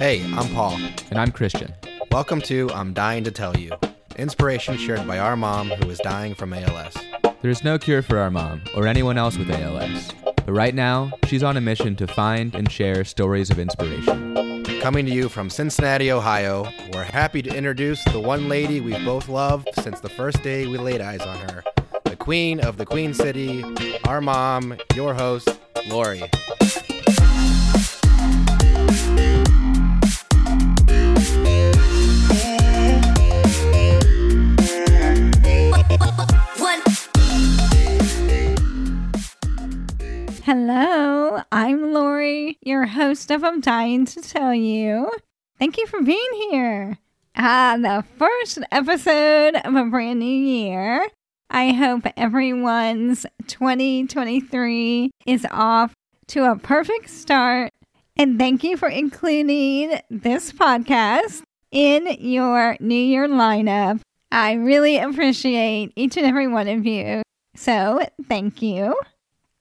Hey, I'm Paul. And I'm Christian. Welcome to I'm Dying to Tell You, inspiration shared by our mom who is dying from ALS. There is no cure for our mom or anyone else with ALS, but right now, she's on a mission to find and share stories of inspiration. Coming to you from Cincinnati, Ohio, we're happy to introduce the one lady we've both loved since the first day we laid eyes on her the queen of the Queen City, our mom, your host, Lori. Of I'm Dying to Tell You. Thank you for being here. Ah, the first episode of a brand new year. I hope everyone's 2023 is off to a perfect start. And thank you for including this podcast in your New Year lineup. I really appreciate each and every one of you. So, thank you.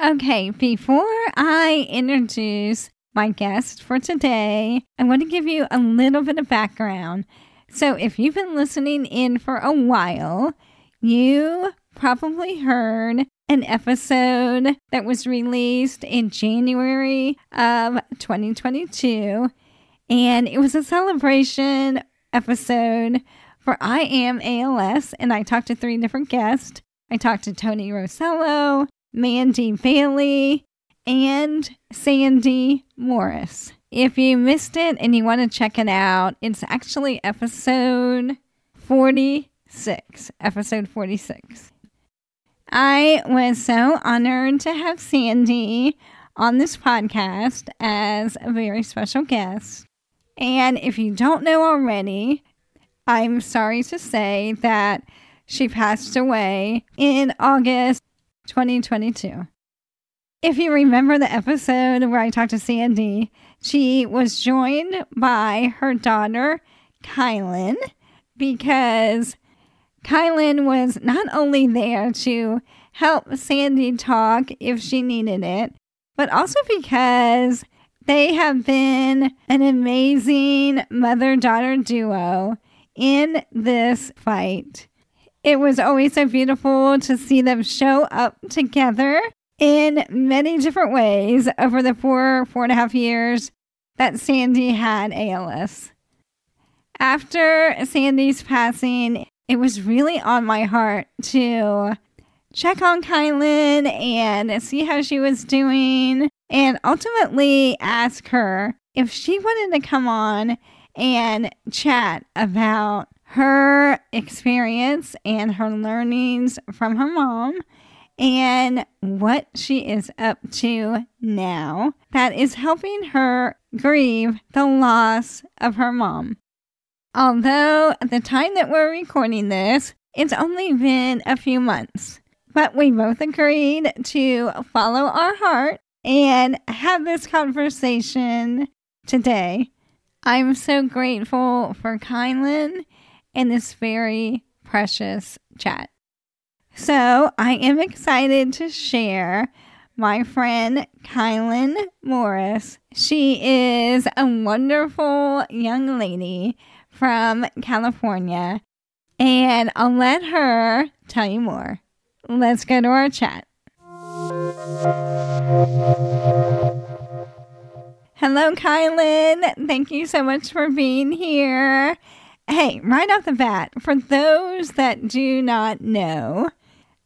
Okay, before I introduce my guest for today, I want to give you a little bit of background. So, if you've been listening in for a while, you probably heard an episode that was released in January of 2022, and it was a celebration episode for I Am ALS, and I talked to three different guests. I talked to Tony Rosello, Mandy Bailey, and Sandy Morris. If you missed it and you want to check it out, it's actually episode 46. Episode 46. I was so honored to have Sandy on this podcast as a very special guest. And if you don't know already, I'm sorry to say that she passed away in August 2022. If you remember the episode where I talked to Sandy, she was joined by her daughter, Kylan, because Kylan was not only there to help Sandy talk if she needed it, but also because they have been an amazing mother daughter duo in this fight. It was always so beautiful to see them show up together in many different ways over the four, four and a half years that Sandy had ALS. After Sandy's passing, it was really on my heart to check on Kylan and see how she was doing, and ultimately ask her if she wanted to come on and chat about her experience and her learnings from her mom and what she is up to now that is helping her grieve the loss of her mom. Although at the time that we're recording this, it's only been a few months, but we both agreed to follow our heart and have this conversation today. I'm so grateful for Kylan and this very precious chat. So I am excited to share my friend Kylan Morris. She is a wonderful young lady from California, and I'll let her tell you more. Let's go to our chat. Hello, Kylan. Thank you so much for being here. Hey, right off the bat, for those that do not know,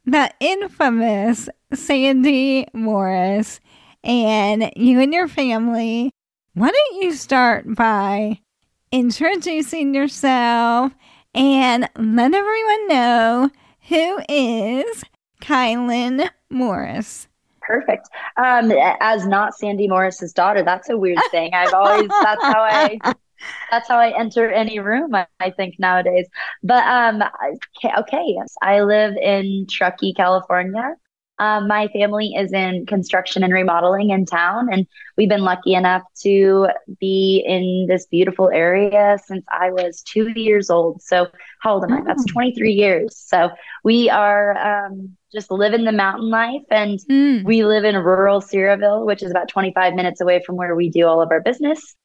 the infamous Sandy Morris and you and your family, why don't you start by introducing yourself and let everyone know who is Kylan Morris? Perfect. Um, as not Sandy Morris's daughter, that's a weird thing. I've always that's how I that's how I enter any room. I, I think nowadays. But um, okay, okay, yes, I live in Truckee, California. Um, my family is in construction and remodeling in town, and we've been lucky enough to be in this beautiful area since I was two years old. So, how old am I? That's oh. 23 years. So, we are um, just living the mountain life, and mm. we live in rural Cedarville, which is about 25 minutes away from where we do all of our business.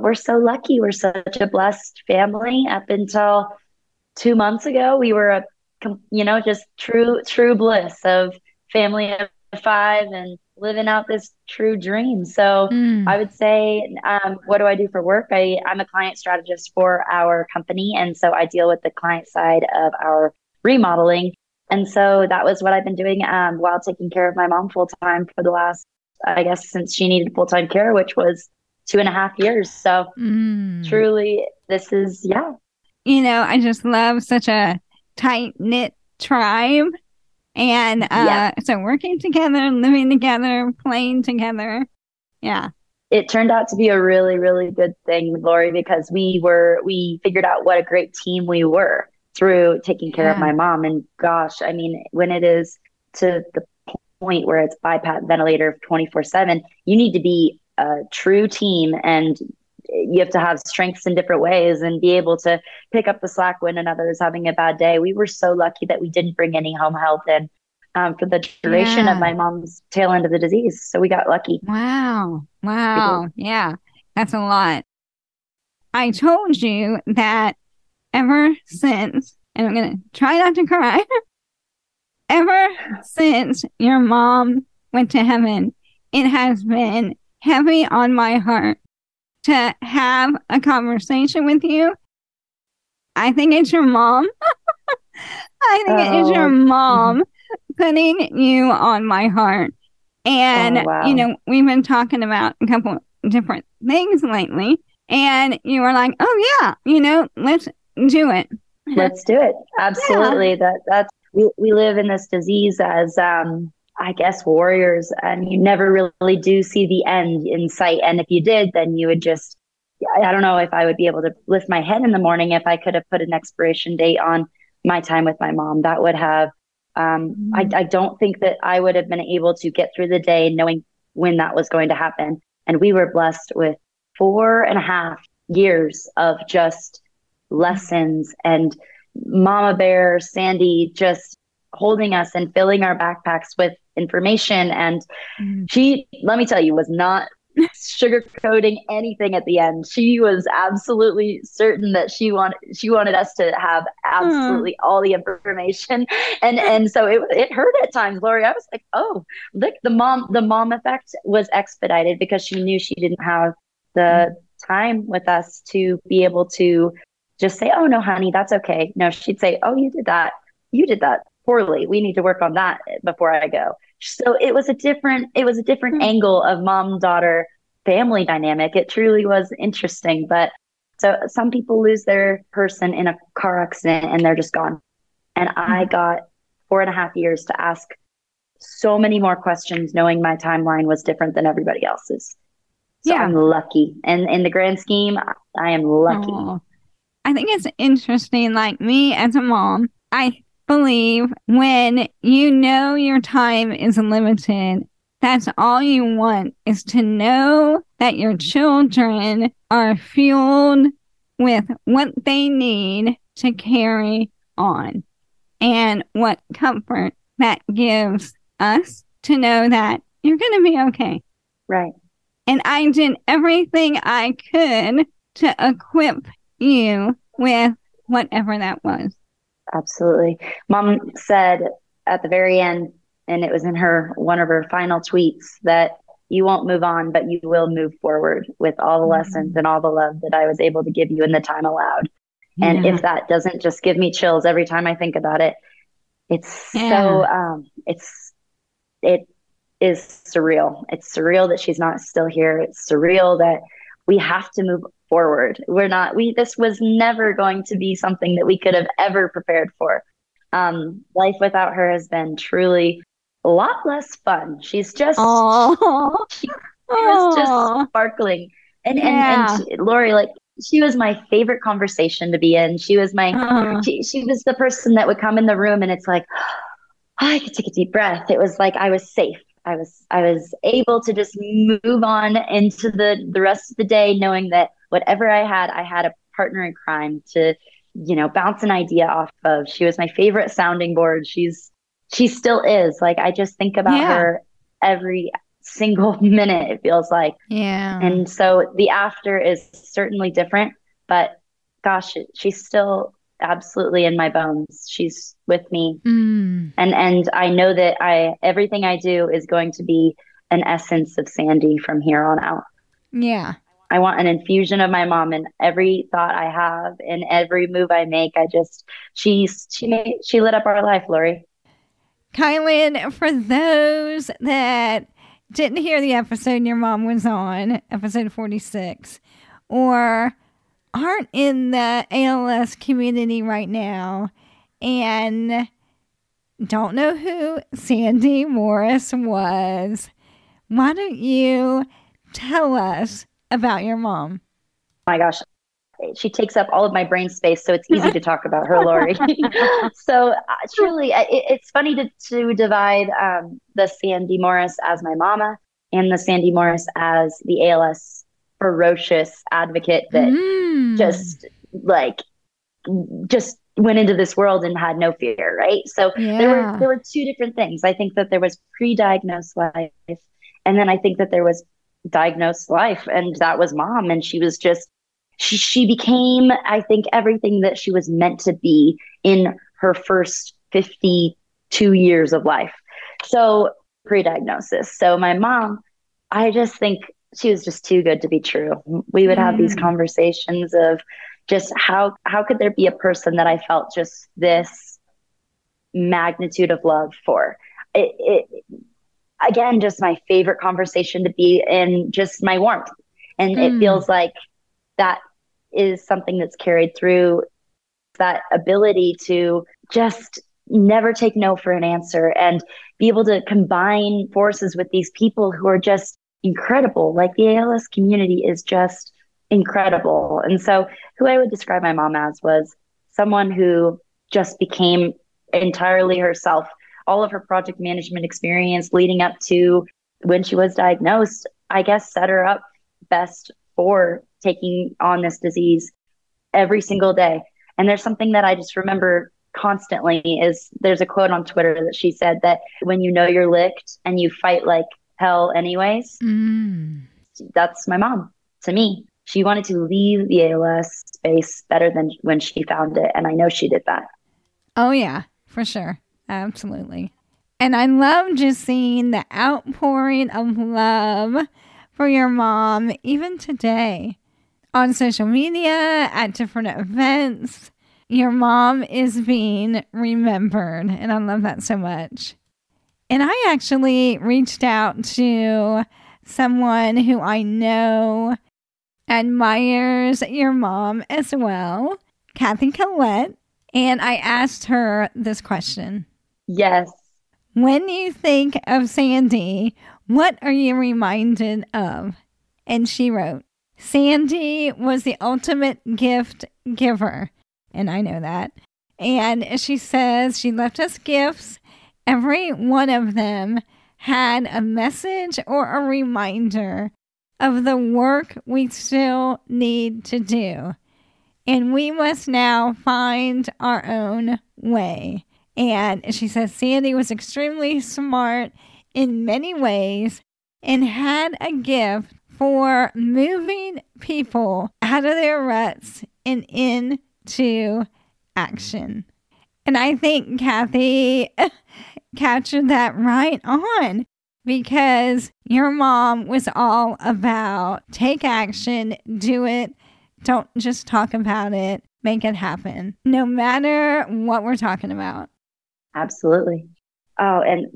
We're so lucky. We're such a blessed family. Up until two months ago, we were a, you know, just true, true bliss of family of five and living out this true dream. So mm. I would say, um, what do I do for work? I, I'm a client strategist for our company. And so I deal with the client side of our remodeling. And so that was what I've been doing um, while taking care of my mom full time for the last, I guess, since she needed full time care, which was two and a half years. So mm. truly, this is, yeah. You know, I just love such a tight knit tribe. And uh, yeah. so working together, living together, playing together. Yeah. It turned out to be a really, really good thing, Lori, because we were, we figured out what a great team we were through taking care yeah. of my mom. And gosh, I mean, when it is to the point where it's BiPAP ventilator 24 7, you need to be a true team and you have to have strengths in different ways and be able to pick up the slack when another is having a bad day. We were so lucky that we didn't bring any home health in um, for the duration yeah. of my mom's tail end of the disease. So we got lucky. Wow. Wow. Yeah. That's a lot. I told you that ever since, and I'm going to try not to cry, ever since your mom went to heaven, it has been heavy on my heart to have a conversation with you. I think it's your mom. I think oh. it is your oh. mom putting you on my heart. And, oh, wow. you know, we've been talking about a couple different things lately. And you were like, oh, yeah, you know, let's do it. Let's do it. Absolutely. Yeah. That That's, we, we live in this disease as, um, I guess, warriors, and you never really do see the end in sight. And if you did, then you would just, I don't know if I would be able to lift my head in the morning if I could have put an expiration date on my time with my mom. That would have, um. I, I don't think that I would have been able to get through the day knowing when that was going to happen. And we were blessed with four and a half years of just lessons and Mama Bear, Sandy, just holding us and filling our backpacks with information. And mm. she, let me tell you, was not sugarcoating anything at the end. She was absolutely certain that she wanted she wanted us to have absolutely mm. all the information. And and so it it hurt at times, Lori. I was like, oh, look, the mom the mom effect was expedited because she knew she didn't have the mm. time with us to be able to just say, oh no, honey, that's okay. No, she'd say, oh, you did that. You did that poorly. We need to work on that before I go. So it was a different it was a different mm-hmm. angle of mom daughter family dynamic. It truly was interesting, but so some people lose their person in a car accident and they're just gone. And mm-hmm. I got four and a half years to ask so many more questions, knowing my timeline was different than everybody else's. So yeah. I'm lucky. And in the grand scheme, I am lucky. Aww. I think it's interesting, like me as a mom, I believe when you know your time is limited, that's all you want is to know that your children are fueled with what they need to carry on and what comfort that gives us to know that you're going to be okay. Right. And I did everything I could to equip you with whatever that was. Absolutely. Mom said at the very end, and it was in her one of her final tweets that you won't move on, but you will move forward with all the mm-hmm. lessons and all the love that I was able to give you in the time allowed. Yeah. And if that doesn't just give me chills every time I think about it, it's yeah. so um, it's it is surreal. It's surreal that she's not still here. It's surreal that we have to move forward. We're not, we, this was never going to be something that we could have ever prepared for. Um, life without her has been truly a lot less fun. She's just, she was just sparkling. And, yeah. and, and Lori, like, she was my favorite conversation to be in. She was my, uh. she, she was the person that would come in the room and it's like, oh, I could take a deep breath. It was like I was safe. I was I was able to just move on into the the rest of the day knowing that whatever I had, I had a partner in crime to, you know, bounce an idea off of. She was my favorite sounding board. She's she still is. Like I just think about yeah. her every single minute, it feels like. Yeah. And so the after is certainly different, but gosh, she's still absolutely in my bones. She's with me. Mm. And and I know that I everything I do is going to be an essence of Sandy from here on out. Yeah. I want an infusion of my mom in every thought I have, in every move I make. I just she's she made she lit up our life, Lori. Kylan, for those that didn't hear the episode your mom was on, episode 46, or aren't in the ALS community right now and don't know who Sandy Morris was, why don't you tell us about your mom? my gosh, she takes up all of my brain space, so it's easy to talk about her, Lori. so uh, truly, it, it's funny to, to divide um, the Sandy Morris as my mama and the Sandy Morris as the ALS ferocious advocate that Mm. just like just went into this world and had no fear, right? So there were there were two different things. I think that there was pre-diagnosed life, and then I think that there was diagnosed life, and that was mom, and she was just she she became I think everything that she was meant to be in her first 52 years of life. So pre-diagnosis. So my mom, I just think she was just too good to be true. We would have these Mm. conversations of just how how could there be a person that I felt just this magnitude of love for? It, it again, just my favorite conversation to be in, just my warmth, and Mm. it feels like that is something that's carried through that ability to just never take no for an answer and be able to combine forces with these people who are just incredible. Like the ALS community is just incredible. And so, who I would describe my mom as was someone who just became entirely herself. All of her project management experience leading up to when she was diagnosed, I guess, set her up best for taking on this disease every single day. And there's something that I just remember constantly is there's a quote on Twitter that she said that when you know you're licked and you fight like hell anyways, Mm. that's my mom to me. She wanted to leave the ALS space better than when she found it. And I know she did that. Oh, yeah, for sure. Absolutely. And I love just seeing the outpouring of love for your mom, even today on social media, at different events. Your mom is being remembered. And I love that so much. And I actually reached out to someone who I know admires your mom as well, Kathy Collette. And I asked her this question Yes. When you think of Sandy, what are you reminded of? And she wrote, Sandy was the ultimate gift giver. And I know that. And she says she left us gifts. Every one of them had a message or a reminder of the work we still need to do. And we must now find our own way. And she says Sandy was extremely smart in many ways and had a gift for moving people out of their ruts and into action. And I think Kathy captured that right on because your mom was all about take action, do it, don't just talk about it, make it happen, no matter what we're talking about. Absolutely. Oh, and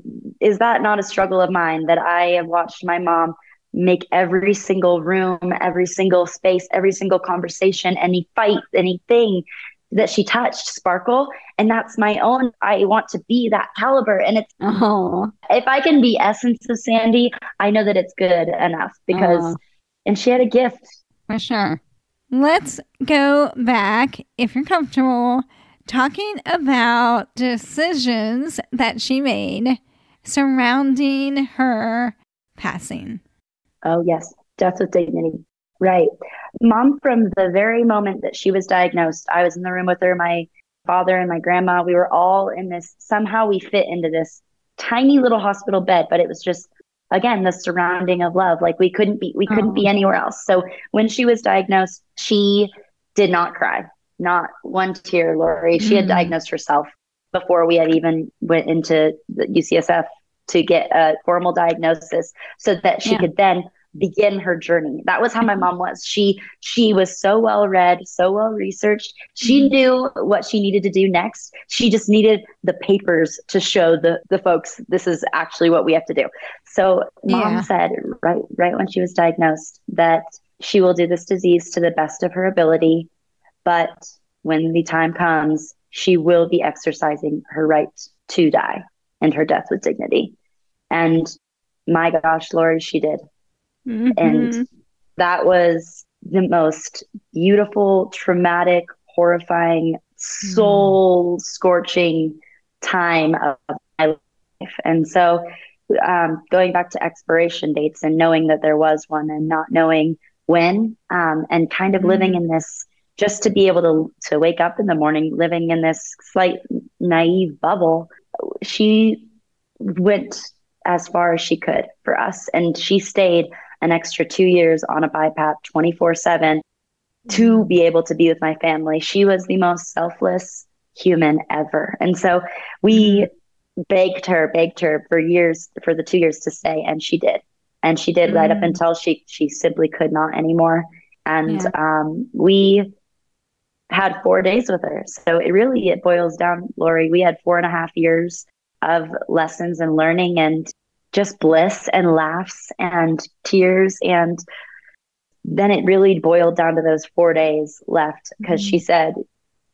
is that not a struggle of mine that I have watched my mom make every single room, every single space, every single conversation, any fight, anything that she touched sparkle? And that's my own. I want to be that caliber. And it's, Oh, if I can be essence of Sandy, I know that it's good enough because, Oh. and she had a gift. for sure. Let's go back, if you're comfortable, talking about decisions that she made surrounding her passing. Oh, yes. Death with dignity. Right. Mom, from the very moment that she was diagnosed, I was in the room with her, my father and my grandma. We were all in this. Somehow we fit into this tiny little hospital bed, but it was just again the surrounding of love like we couldn't be we couldn't be Oh. anywhere else so when she was diagnosed she did not cry not one tear lori she had Mm. diagnosed herself before we had even went into the ucsf to get a formal diagnosis so that she Yeah. could then begin her journey that was how my mom was she she was so well read so well researched she Mhm. knew what she needed to do next she just needed the papers to show the the folks this is actually what we have to do so mom Yeah. said right right when she was diagnosed that she will do this disease to the best of her ability but when the time comes she will be exercising her right to die and her death with dignity and my gosh lori she did Mhm. and that was the most beautiful, traumatic, horrifying, soul scorching time of my life. And so, um, going back to expiration dates and knowing that there was one and not knowing when, um, and kind of living in this just to be able to to wake up in the morning living in this slight naive bubble she went as far as she could for us and she stayed an extra two years on a BiPAP 24 7 to be able to be with my family. She was the most selfless human ever. And so we begged her, begged her for years, for the two years to stay, and she did. And she did right up Mm. until she she simply could not anymore. And um, we had four days with her. So it really it boils down, Lori. We had four and a half years of lessons and learning and just bliss and laughs and tears and then it really boiled down to those four days left because she said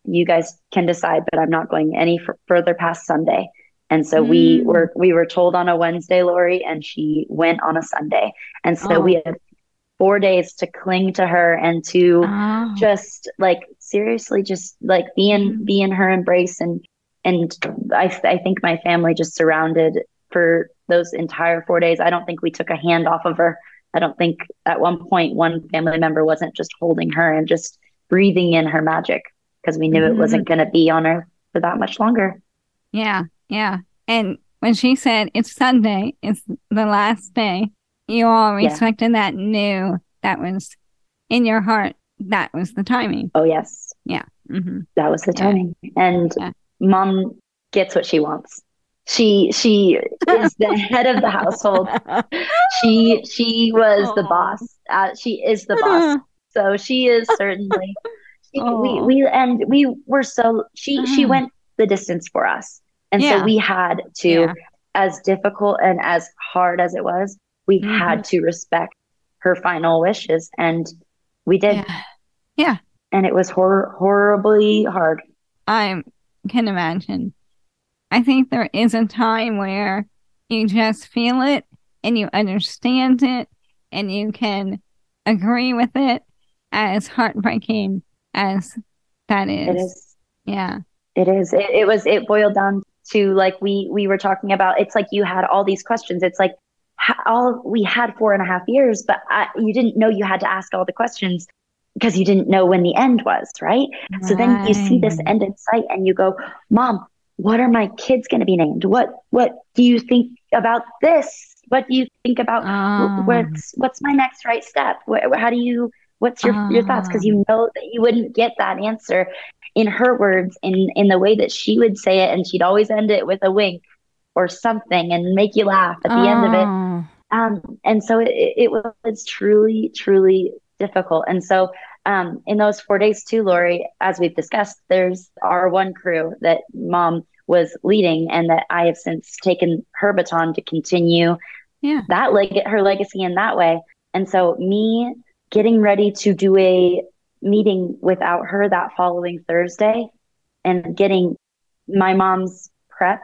you guys can decide but i'm not going any f- further past sunday and so we Mm. were we were told on a wednesday lori and she went on a sunday and so Oh. we had four days to cling to her and to Oh. just like seriously just like be in Mhm. be in her embrace and and I, I think my family just surrounded for those entire four days i don't think we took a hand off of her i don't think at one point one family member wasn't just holding her and just breathing in her magic because we knew it Mhm. wasn't going to be on her for that much longer Yeah, yeah. And when she said it's Sunday, it's the last day, you all Yeah. respected that, knew that was in your heart. That was the timing. oh yes Yeah. hmm that was the Yeah. timing and Yeah. mom gets what she wants she she is the head of the household she she was the boss uh, she is the boss so she is certainly she, we we and we were so she she Ah. went the distance for us and Yeah. so we had to Yeah. as difficult and as hard as it was we Mhm. had to respect her final wishes and we did Yeah. And it was hor- horribly hard I can imagine. I think there is a time where you just feel it and you understand it and you can agree with it as heartbreaking as that is. it is Yeah. It is. It, it was. It boiled down to like we we were talking about. It's like you had all these questions. It's like all we had four and a half years, but I, you didn't know you had to ask all the questions because you didn't know when the end was, right? So then you see this end in sight, and you go, "Mom, what are my kids going to be named? What What do you think about this? What do you think about wh- what's What's my next right step? Wh- How do you What's your your thoughts? Because you know that you wouldn't get that answer in her words, in in the way that she would say it, and she'd always end it with a wink or something and make you laugh at the end of it. Oh. Um, and so it, it was truly, truly difficult. And so um, in those four days too, Lori, as we've discussed, there's our one crew that mom was leading and that I have since taken her baton to continue Yeah. that leg her legacy in that way. And so me getting ready to do a meeting without her that following Thursday and getting my mom's prep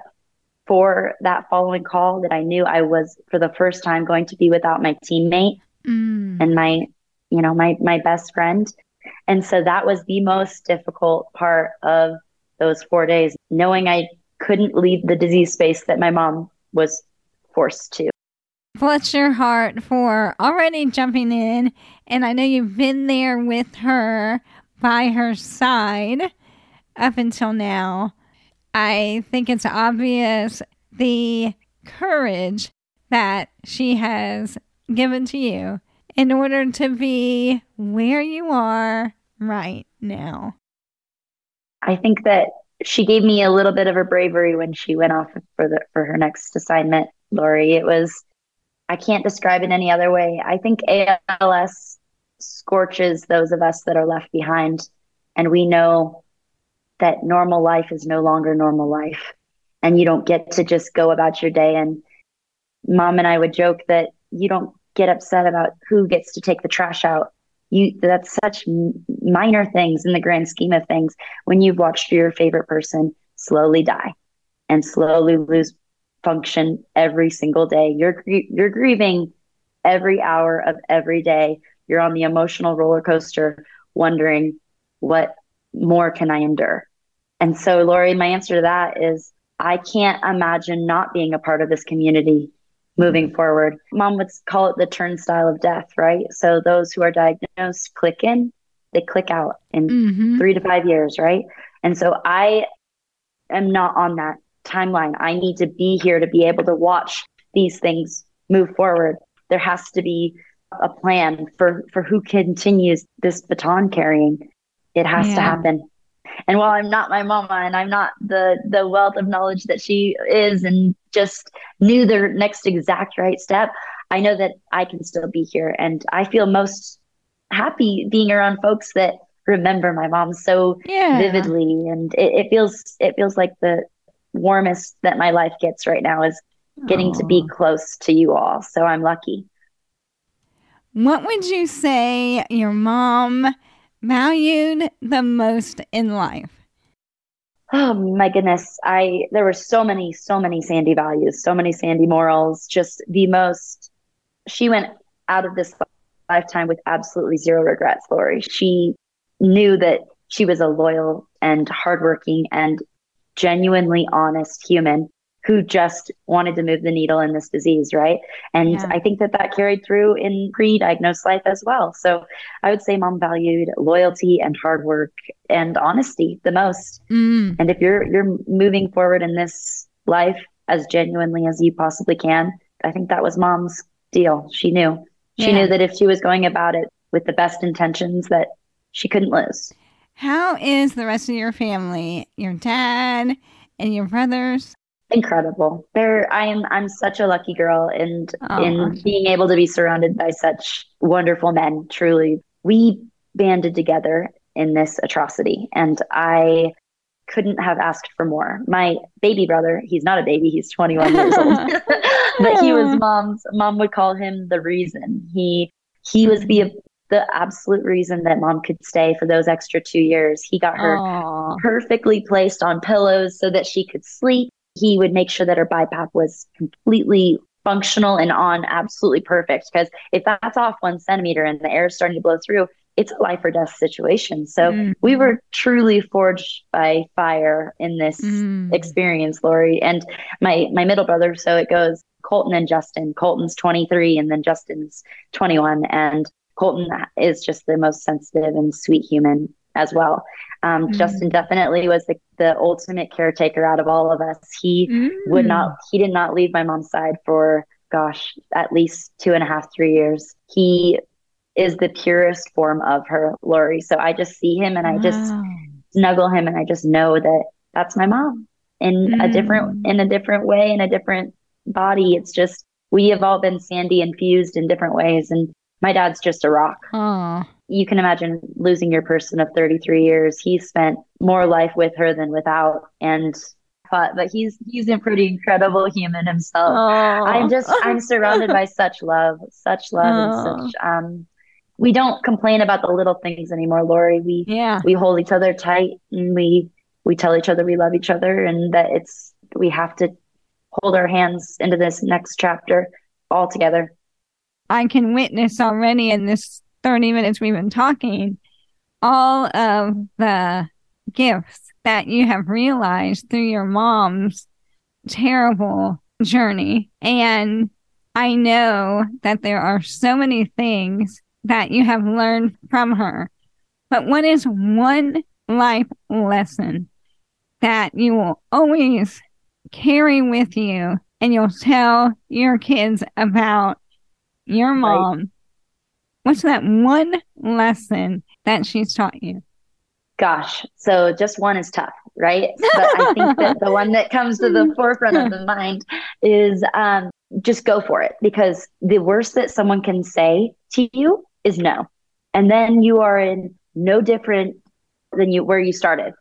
for that following call that I knew I was for the first time going to be without my teammate Mm. and my you know my my best friend and so that was the most difficult part of those 4 days knowing I couldn't leave the disease space that my mom was forced to Bless your heart for already jumping in. And I know you've been there with her by her side up until now. I think it's obvious the courage that she has given to you in order to be where you are right now? I think that she gave me a little bit of her bravery when she went off for the for her next assignment, Lori. It was I can't describe it any other way. I think ALS scorches those of us that are left behind and we know that normal life is no longer normal life and you don't get to just go about your day and mom and I would joke that you don't get upset about who gets to take the trash out. You that's such minor things in the grand scheme of things. When you've watched your favorite person slowly die and slowly lose function every single day you're you're grieving every hour of every day. You're on the emotional roller coaster wondering what more can i endure? And so lori my answer to that is i can't imagine not being a part of this community moving forward. Mom would call it the turnstile of death, right? So those who are diagnosed click in, they click out in mm-hmm. three to five years, right? And so I am not on that timeline. I need to be here to be able to watch these things move forward. There has to be a plan for for who continues this baton carrying. It has yeah. to happen. And while I'm not my mama and I'm not the the wealth of knowledge that she is and just knew the next exact right step, I know that I can still be here. And I feel most happy being around folks that remember my mom so yeah. vividly. And it, it, feels it feels like the warmest that my life gets right now is getting Aww. to be close to you all. So I'm lucky. What would you say your mom valued the most in life? Oh my goodness. I there were so many, so many Sandy values, so many Sandy morals, just the most she went out of this lifetime with absolutely zero regrets, Lori. She knew that she was a loyal and hardworking and genuinely honest human who just wanted to move the needle in this disease, right? And yeah. I think that that carried through in pre-diagnosed life as well. So I would say mom valued loyalty and hard work and honesty the most. Mm. And if you're you're moving forward in this life as genuinely as you possibly can, I think that was mom's deal. She knew. She yeah. knew that if she was going about it with the best intentions that she couldn't lose. How is the rest of your family? Your dad and your brothers? Incredible there i am i'm such a lucky girl and oh. in being able to be surrounded by such wonderful men truly we banded together in this atrocity and i couldn't have asked for more my baby brother he's not a baby he's 21 years old but he was mom's mom would call him the reason he he was the the absolute reason that mom could stay for those extra two years. He got her Aww. perfectly placed on pillows so that she could sleep he would make sure that her BiPAP was completely functional and on absolutely perfect. Because if that's off one centimeter and the air is starting to blow through, it's a life or death situation. So mm. we were truly forged by fire in this mm. experience, Lori. And my my middle brother, so it goes Colton and Justin. Colton's 23 and then Justin's 21. And Colton is just the most sensitive and sweet human as well. Um, mm-hmm. Justin definitely was the, the ultimate caretaker out of all of us. He mm-hmm. would not, he did not leave my mom's side for, gosh, at least two and a half, three years. He is the purest form of her, Lori. So I just see him and I just snuggle him and I just know that that's my mom in mm-hmm. a different, mm. in a different way, in a different body. It's just, we have all been Sandy infused in different ways. And my dad's just a rock. Aww you can imagine losing your person of 33 years. He spent more life with her than without. And but, but he's he's a pretty incredible human himself. Oh. I'm just I'm surrounded by such love, such love oh. and such um we don't complain about the little things anymore, Lori. We yeah. we hold each other tight and we we tell each other we love each other and that it's we have to hold our hands into this next chapter all together. I can witness already in this 30 minutes we've been talking, all of the gifts that you have realized through your mom's terrible journey. And I know that there are so many things that you have learned from her. But what is one life lesson that you will always carry with you and you'll tell your kids about your mom. What's that one lesson that she's taught you? Gosh, so just one is tough, right? But I think that the one that comes to the forefront of the mind is um, just go for it because the worst that someone can say to you is no. And then you are in no different than you where you started.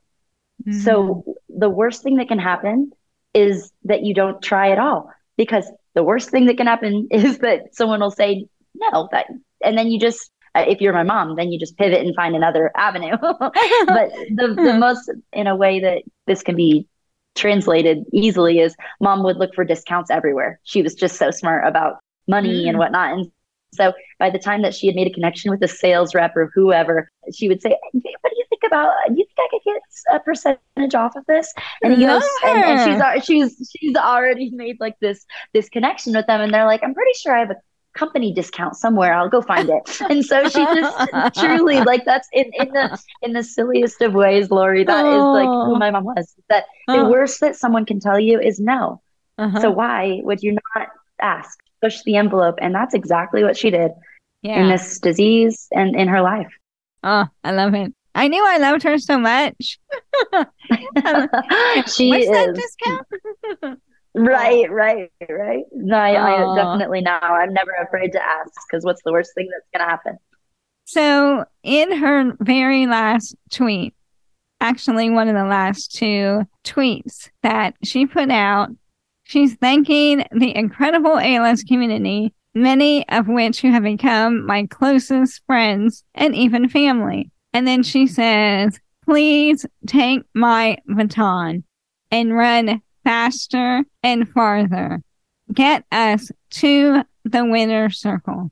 Mm-hmm. So the worst thing that can happen is that you don't try at all because the worst thing that can happen is that someone will say no that and then you just uh, if you're my mom then you just pivot and find another avenue but the, the hmm. most in a way that this can be translated easily is mom would look for discounts everywhere she was just so smart about money mm. and whatnot and so by the time that she had made a connection with a sales rep or whoever, she would say, "What do you think about? Do you think I could get a percentage off of this?" And he goes, and, and, she's she's she's already made like this this connection with them, and they're like, "I'm pretty sure I have a company discount somewhere. I'll go find it." And so she just truly like that's in in the in the silliest of ways, Lori. That oh. is like who oh. my mom was. That oh. the worst that someone can tell you is no. Uh-huh. So why would you not ask? push the envelope. And that's exactly what she did yeah. in this disease and in her life. Oh, I love it. I knew I loved her so much. she What's is. that discount? Right, um, right, right. No, I, I uh, definitely now. I'm never afraid to ask because what's the worst thing that's going to happen? So, in her very last tweet, actually one of the last two tweets that she put out She's thanking the incredible ALS community, many of which who have become my closest friends and even family. And then she says, please take my baton and run faster and farther. Get us to the winner's circle.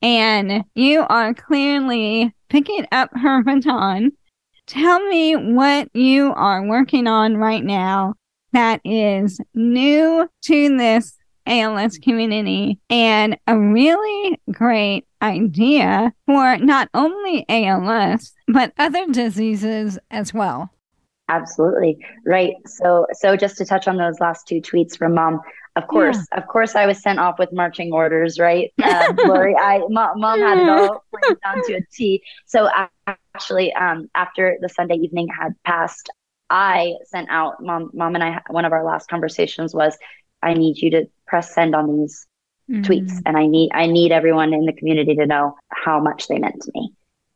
And you are clearly picking up her baton. Tell me what you are working on right now that is new to this ALS community and a really great idea for not only ALS, but other diseases as well. Absolutely. Right. So so just to touch on those last two tweets from mom, of course, yeah. of course I was sent off with marching orders, right? Uh, Lori, I mom, mom had it all planned down to a T. So actually um, after the Sunday evening had passed, I sent out mom mom and I one of our last conversations was I need you to press send on these mm-hmm. tweets and I need I need everyone in the community to know how much they meant to me.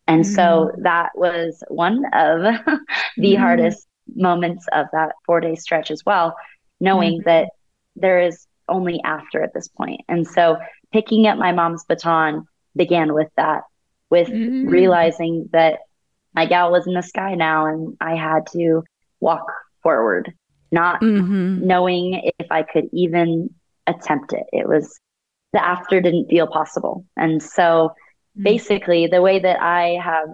And mm-hmm. so that was one of the mm-hmm. hardest moments of that 4-day stretch as well, knowing mm-hmm. that there is only after at this point. And so picking up my mom's baton began with that with mm-hmm. realizing that my gal was in the sky now and I had to walk forward, not mm-hmm. knowing if I could even attempt it. It was the after didn't feel possible. And so mm-hmm. basically, the way that I have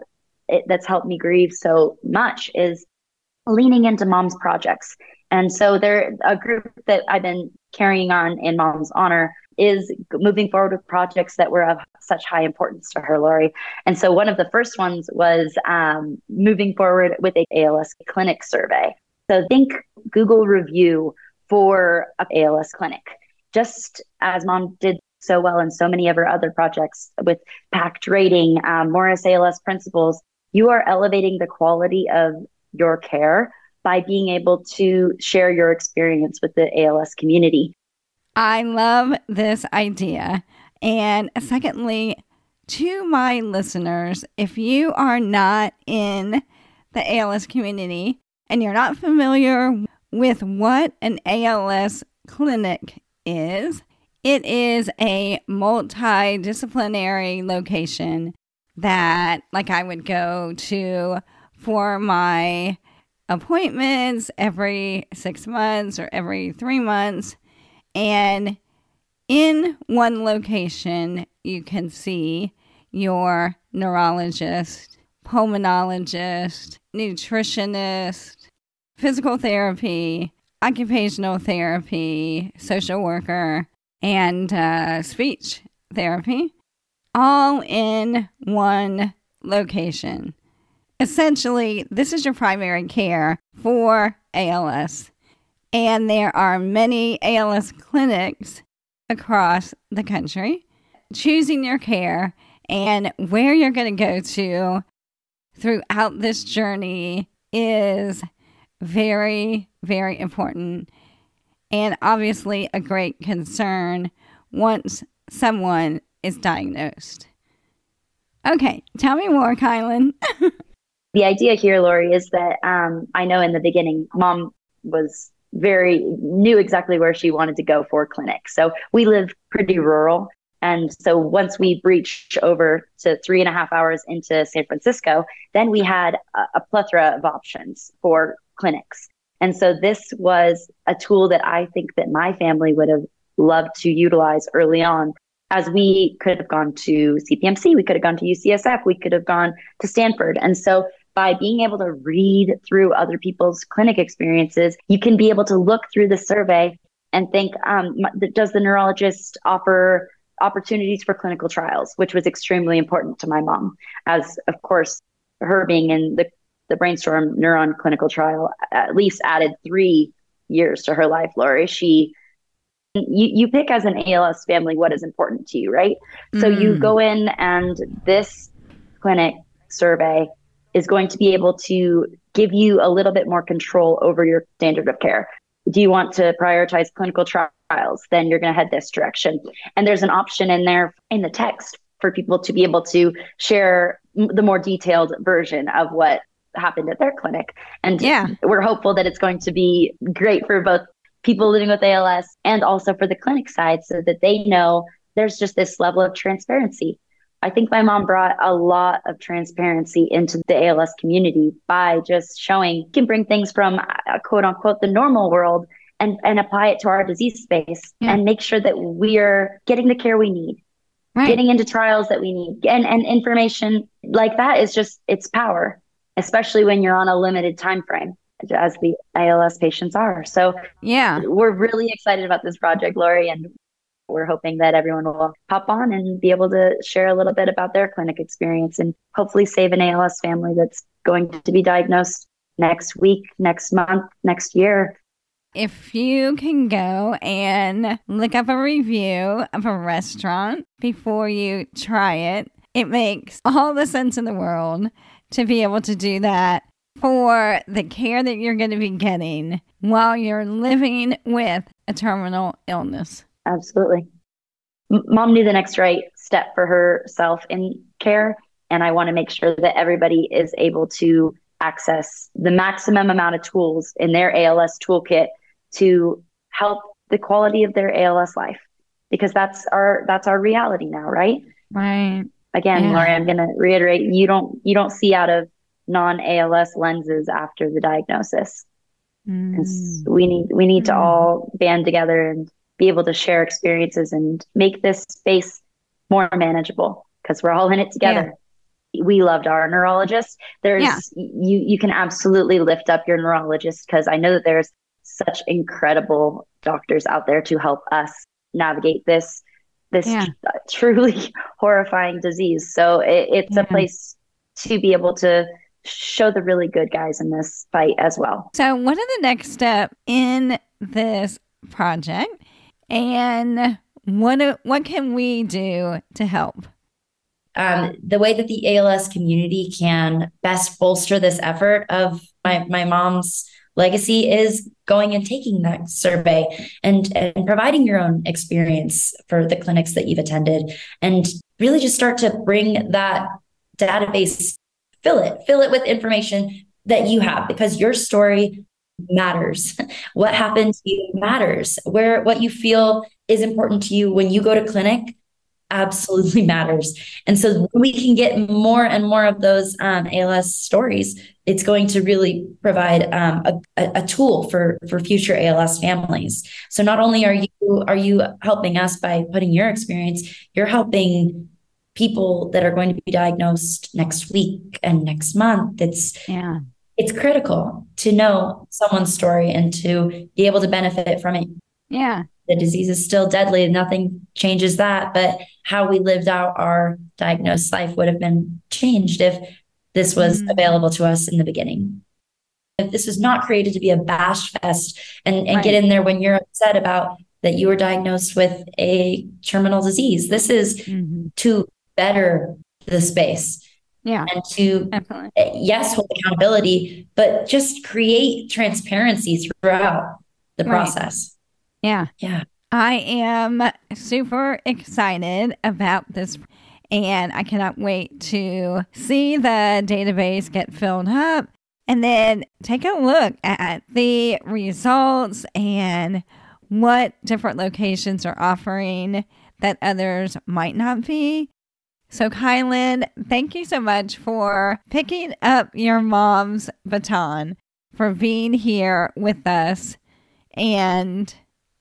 it, that's helped me grieve so much is leaning into mom's projects. And so there a group that I've been carrying on in mom's honor is moving forward with projects that were of such high importance to her, Lori. And so one of the first ones was um, moving forward with a ALS clinic survey. So think Google review for a ALS clinic, just as mom did so well in so many of her other projects with packed rating, um, Morris ALS principles. You are elevating the quality of your care by being able to share your experience with the ALS community. I love this idea. And secondly, to my listeners, if you are not in the ALS community and you're not familiar with what an ALS clinic is, it is a multidisciplinary location that like I would go to for my appointments every 6 months or every 3 months. And in one location, you can see your neurologist, pulmonologist, nutritionist, physical therapy, occupational therapy, social worker, and uh, speech therapy, all in one location. Essentially, this is your primary care for ALS. and there are many ALS clinics across the country. Choosing your care and where you're going to go to throughout this journey is very, very important and obviously a great concern once someone is diagnosed. Okay, tell me more, Kylan. the idea here, Lori, is that um, I know in the beginning, mom was very knew exactly where she wanted to go for clinic. So we live pretty rural. And so once we reached over to three and a half hours into San Francisco, then we had a, a plethora of options for clinics. And so this was a tool that I think that my family would have loved to utilize early on as we could have gone to CPMC, we could have gone to UCSF, we could have gone to Stanford. And so by being able to read through other people's clinic experiences, you can be able to look through the survey and think, um, does the neurologist offer opportunities for clinical trials, which was extremely important to my mom, as of course, her being in the, the BrainStorm NurOwn clinical trial at least added three years to her life, Lori. She you, you pick as an ALS family what is important to you, right? Mm. So you mm. go in and this clinic survey is going to be able to give you a little bit more control over your standard of care. Do you want to prioritize clinical trials? Then you're going to head this direction. And there's an option in there in the text for people to be able to share the more detailed version of what happened at their clinic. And yeah. we're hopeful that it's going to be great for both people living with ALS and also for the clinic side so that they know there's just this level of transparency. I think my mom brought a lot of transparency into the ALS community by just showing you can bring things from uh, quote unquote the normal world and, and apply it to our disease space yeah. and make sure that we're getting the care we need, right. getting into trials that we need. And, and information like that is just its power, especially when you're on a limited time frame as the ALS patients are. So yeah, we're really excited about this project, Lori, and we're hoping that everyone will hop on and be able to share a little bit about their clinic experience and hopefully save an ALS family that's going to be diagnosed next week, next month, next year. If you can go and look up a review of a restaurant before you try it, it makes all the sense in the world to be able to do that for the care that you're going to be getting while you're living with a terminal illness. Absolutely. M- Mom knew the next right step for herself in care. And I want to make sure that everybody is able to access the maximum amount of tools in their ALS toolkit to help the quality of their ALS life because that's our that's our reality now, right? Right. Again, yeah. Lori, I'm going to reiterate you don't you don't see out of non ALS lenses after the diagnosis. Mm. We need we need mm. to all band together and be able to share experiences and make this space more manageable because we're all in it together. Yeah. We loved our neurologist. There's yeah. you you can absolutely lift up your neurologist because I know that there's such incredible doctors out there to help us navigate this this yeah. truly horrifying disease. So it, it's a place to be able to show the really good guys in this fight as well. So, what are the next step in this project, and what what can we do to help? Um, the way that the ALS community can best bolster this effort of my my mom's legacy is going and taking that survey and and providing your own experience for the clinics that you've attended and really just start to bring that database fill it, fill it with information that you have because your story matters. what happened to you matters. Where what you feel is important to you when you go to clinic absolutely matters. And so we can get more and more of those um, ALS stories. It's going to really provide um, a, a, tool for for future ALS families. So not only are you are you helping us by putting your experience, you're helping people that are going to be diagnosed next week and next month. It's yeah. It's critical to know someone's story and to be able to benefit from it. Yeah. The disease is still deadly. Nothing changes that. But how we lived out our diagnosed life would have been changed if this was mm. available to us in the beginning. If this was not created to be a bash fest and, and right. get in there when you're upset about that you were diagnosed with a terminal disease. This is mm-hmm. to better the space. Yeah. And to, Definitely. Eh, yes, hold accountability, but just create transparency throughout the right. process. Yeah. Yeah. I am super excited about this and I cannot wait to see the database get filled up and then take a look at the results and what different locations are offering that others might not be. So, Kylan, thank you so much for picking up your mom's baton, for being here with us, and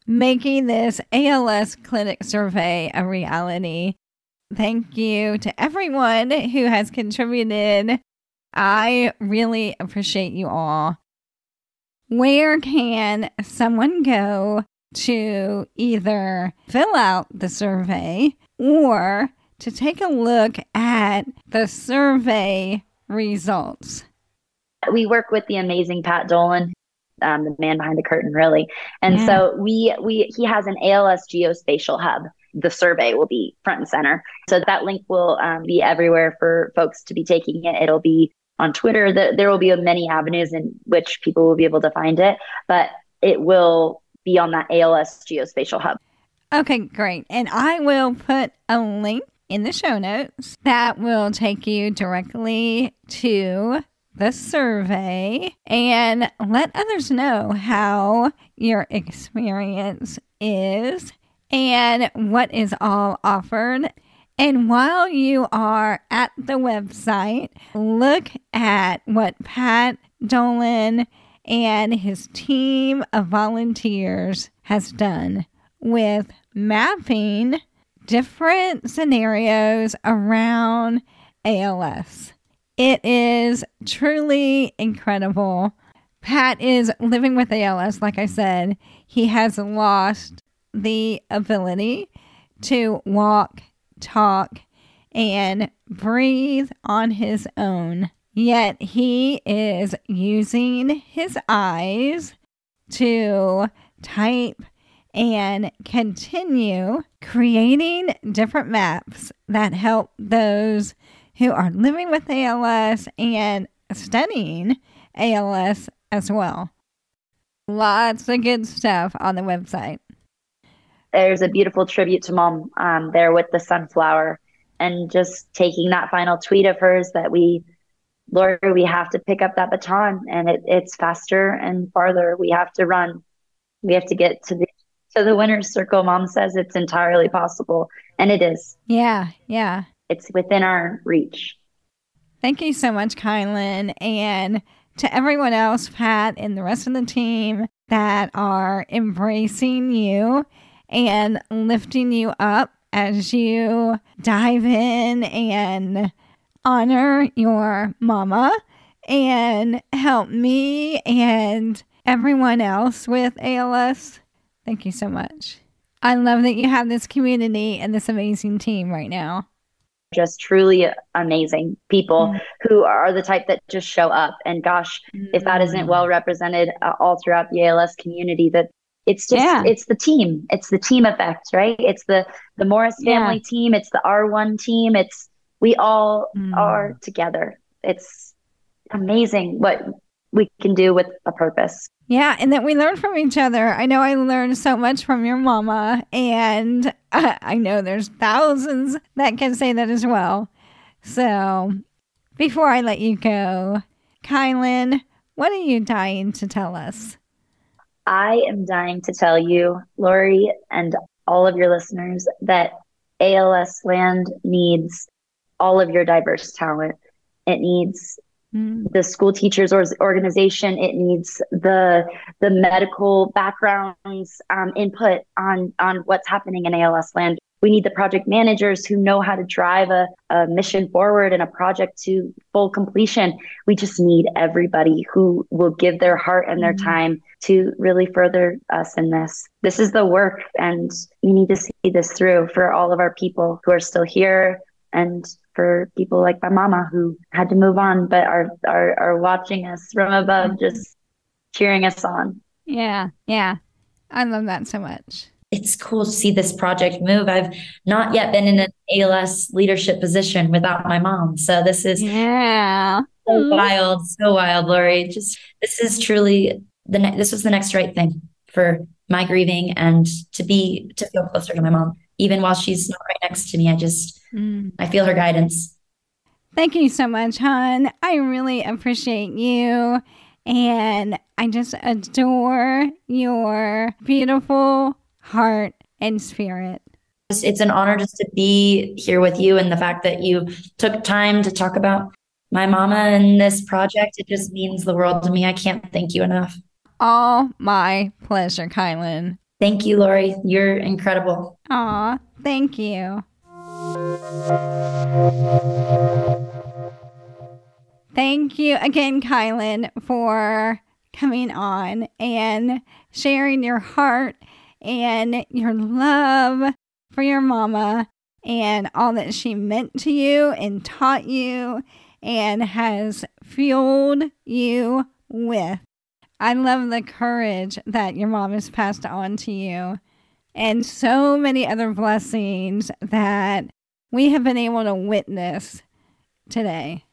making this ALS clinic survey a reality. Thank you to everyone who has contributed. I really appreciate you all. Where can someone go to either fill out the survey or to take a look at the survey results. We work with the amazing Pat Dolan, um, the man behind the curtain, really. And yeah. so we we he has an ALS geospatial hub. The survey will be front and center. So that link will um, be everywhere for folks to be taking it. It'll be on Twitter. The, there will be many avenues in which people will be able to find it, but it will be on that ALS geospatial hub. Okay, great. And I will put a link in the show notes that will take you directly to the survey and let others know how your experience is and what is all offered. And while you are at the website, look at what Pat Dolan and his team of volunteers has done with mapping different scenarios around ALS. It is truly incredible. Pat is living with ALS, like I said. He has lost the ability to walk, talk, and breathe on his own. Yet he is using his eyes to type and continue creating different maps that help those who are living with ALS and studying ALS as well. Lots of good stuff on the website. There's a beautiful tribute to mom um, there with the sunflower and just taking that final tweet of hers that we Lori, we have to pick up that baton and it, it's faster and farther. We have to run. We have to get to the to the winner's circle. Mom says it's entirely possible. And it is. Yeah, yeah. It's within our reach. Thank you so much, Kylan. And to everyone else, Pat and the rest of the team that are embracing you and lifting you up as you dive in and honor your mama and help me and everyone else with ALS. Thank you so much. I love that you have this community and this amazing team right now. Just truly amazing people mm. who are the type that just show up. And gosh, mm. if that isn't well represented uh, all throughout the ALS community, that it's just yeah. it's the team. It's the team effect, right? It's the the Morris family yeah. team. It's the R1 team. It's we all mm. are together. It's amazing what we can do with a purpose. Yeah, and that we learn from each other. I know I learned so much from your mama, and I know there's thousands that can say that as well. So, before I let you go, Kylan, what are you dying to tell us? I am dying to tell you, Lori, and all of your listeners, that ALS land needs all of your diverse talent. It needs. The school teachers or organization. It needs the the medical backgrounds um, input on on what's happening in ALS land. We need the project managers who know how to drive a, a mission forward and a project to full completion. We just need everybody who will give their heart and their mm. time to really further us in this. This is the work, and we need to see this through for all of our people who are still here, and for people like my mama who had to move on but are are, are watching us from above mm-hmm. just cheering us on Yeah, yeah. I love that so much. it's cool to see this project move. I've not yet been in an ALS leadership position without my mom. So this is Yeah. so mm-hmm. wild, so wild, Lori. Just this is truly the ne- this was the next right thing for my grieving and to be to feel closer to my mom, even while she's not right next to me. I just Mm. I feel her guidance. Thank you so much, hon. I really appreciate you. And I just adore your beautiful heart and spirit. It's, it's an honor just to be here with you and the fact that you took time to talk about my mama and this project. It just means the world to me. I can't thank you enough. All my pleasure, Kylan. Thank you, Lori. You're incredible. Aw, thank you. Thank you again, Kylan, for coming on and sharing your heart and your love for your mama and all that she meant to you and taught you and has fueled you with. I love the courage that your mom has passed on to you and so many other blessings that we have been able to witness today.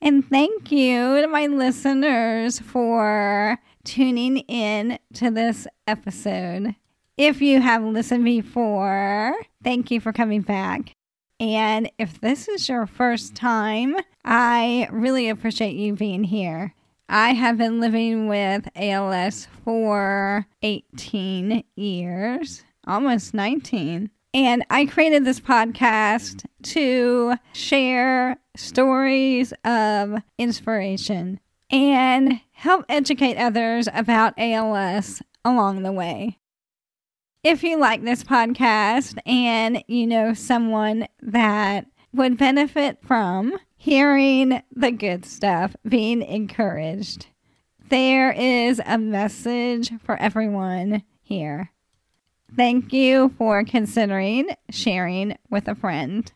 And thank you to my listeners for tuning in to this episode. If you have listened before, thank you for coming back. And if this is your first time, I really appreciate you being here. I have been living with ALS for 18 years, almost 19. And I created this podcast to share stories of inspiration and help educate others about ALS along the way. If you like this podcast and you know someone that would benefit from hearing the good stuff, being encouraged, there is a message for everyone here. Thank you for considering sharing with a friend.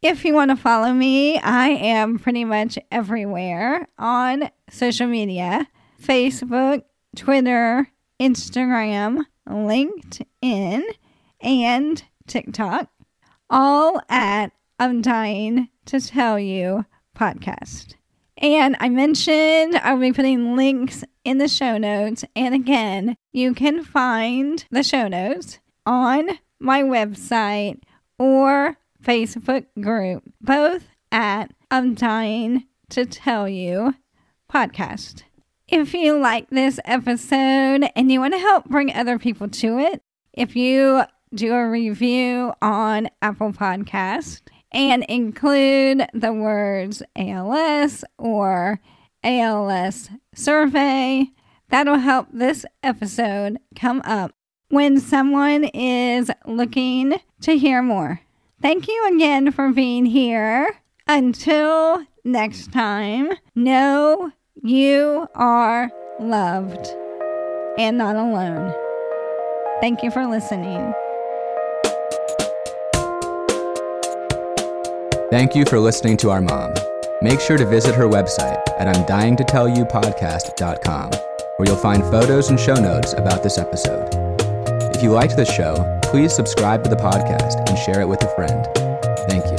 If you want to follow me, I am pretty much everywhere on social media Facebook, Twitter, Instagram, LinkedIn, and TikTok, all at I'm Dying to Tell You podcast. And I mentioned I'll be putting links in the show notes. And again, you can find the show notes on my website or Facebook group, both at I'm Dying to Tell You podcast. If you like this episode and you want to help bring other people to it, if you do a review on Apple Podcast and include the words ALS or ALS survey, that'll help this episode come up when someone is looking to hear more. Thank you again for being here. Until next time, know you are loved and not alone. Thank you for listening. Thank you for listening to our mom. Make sure to visit her website at I'mDyingToTellYouPodcast.com, where you'll find photos and show notes about this episode. If you liked this show, please subscribe to the podcast and share it with a friend. Thank you.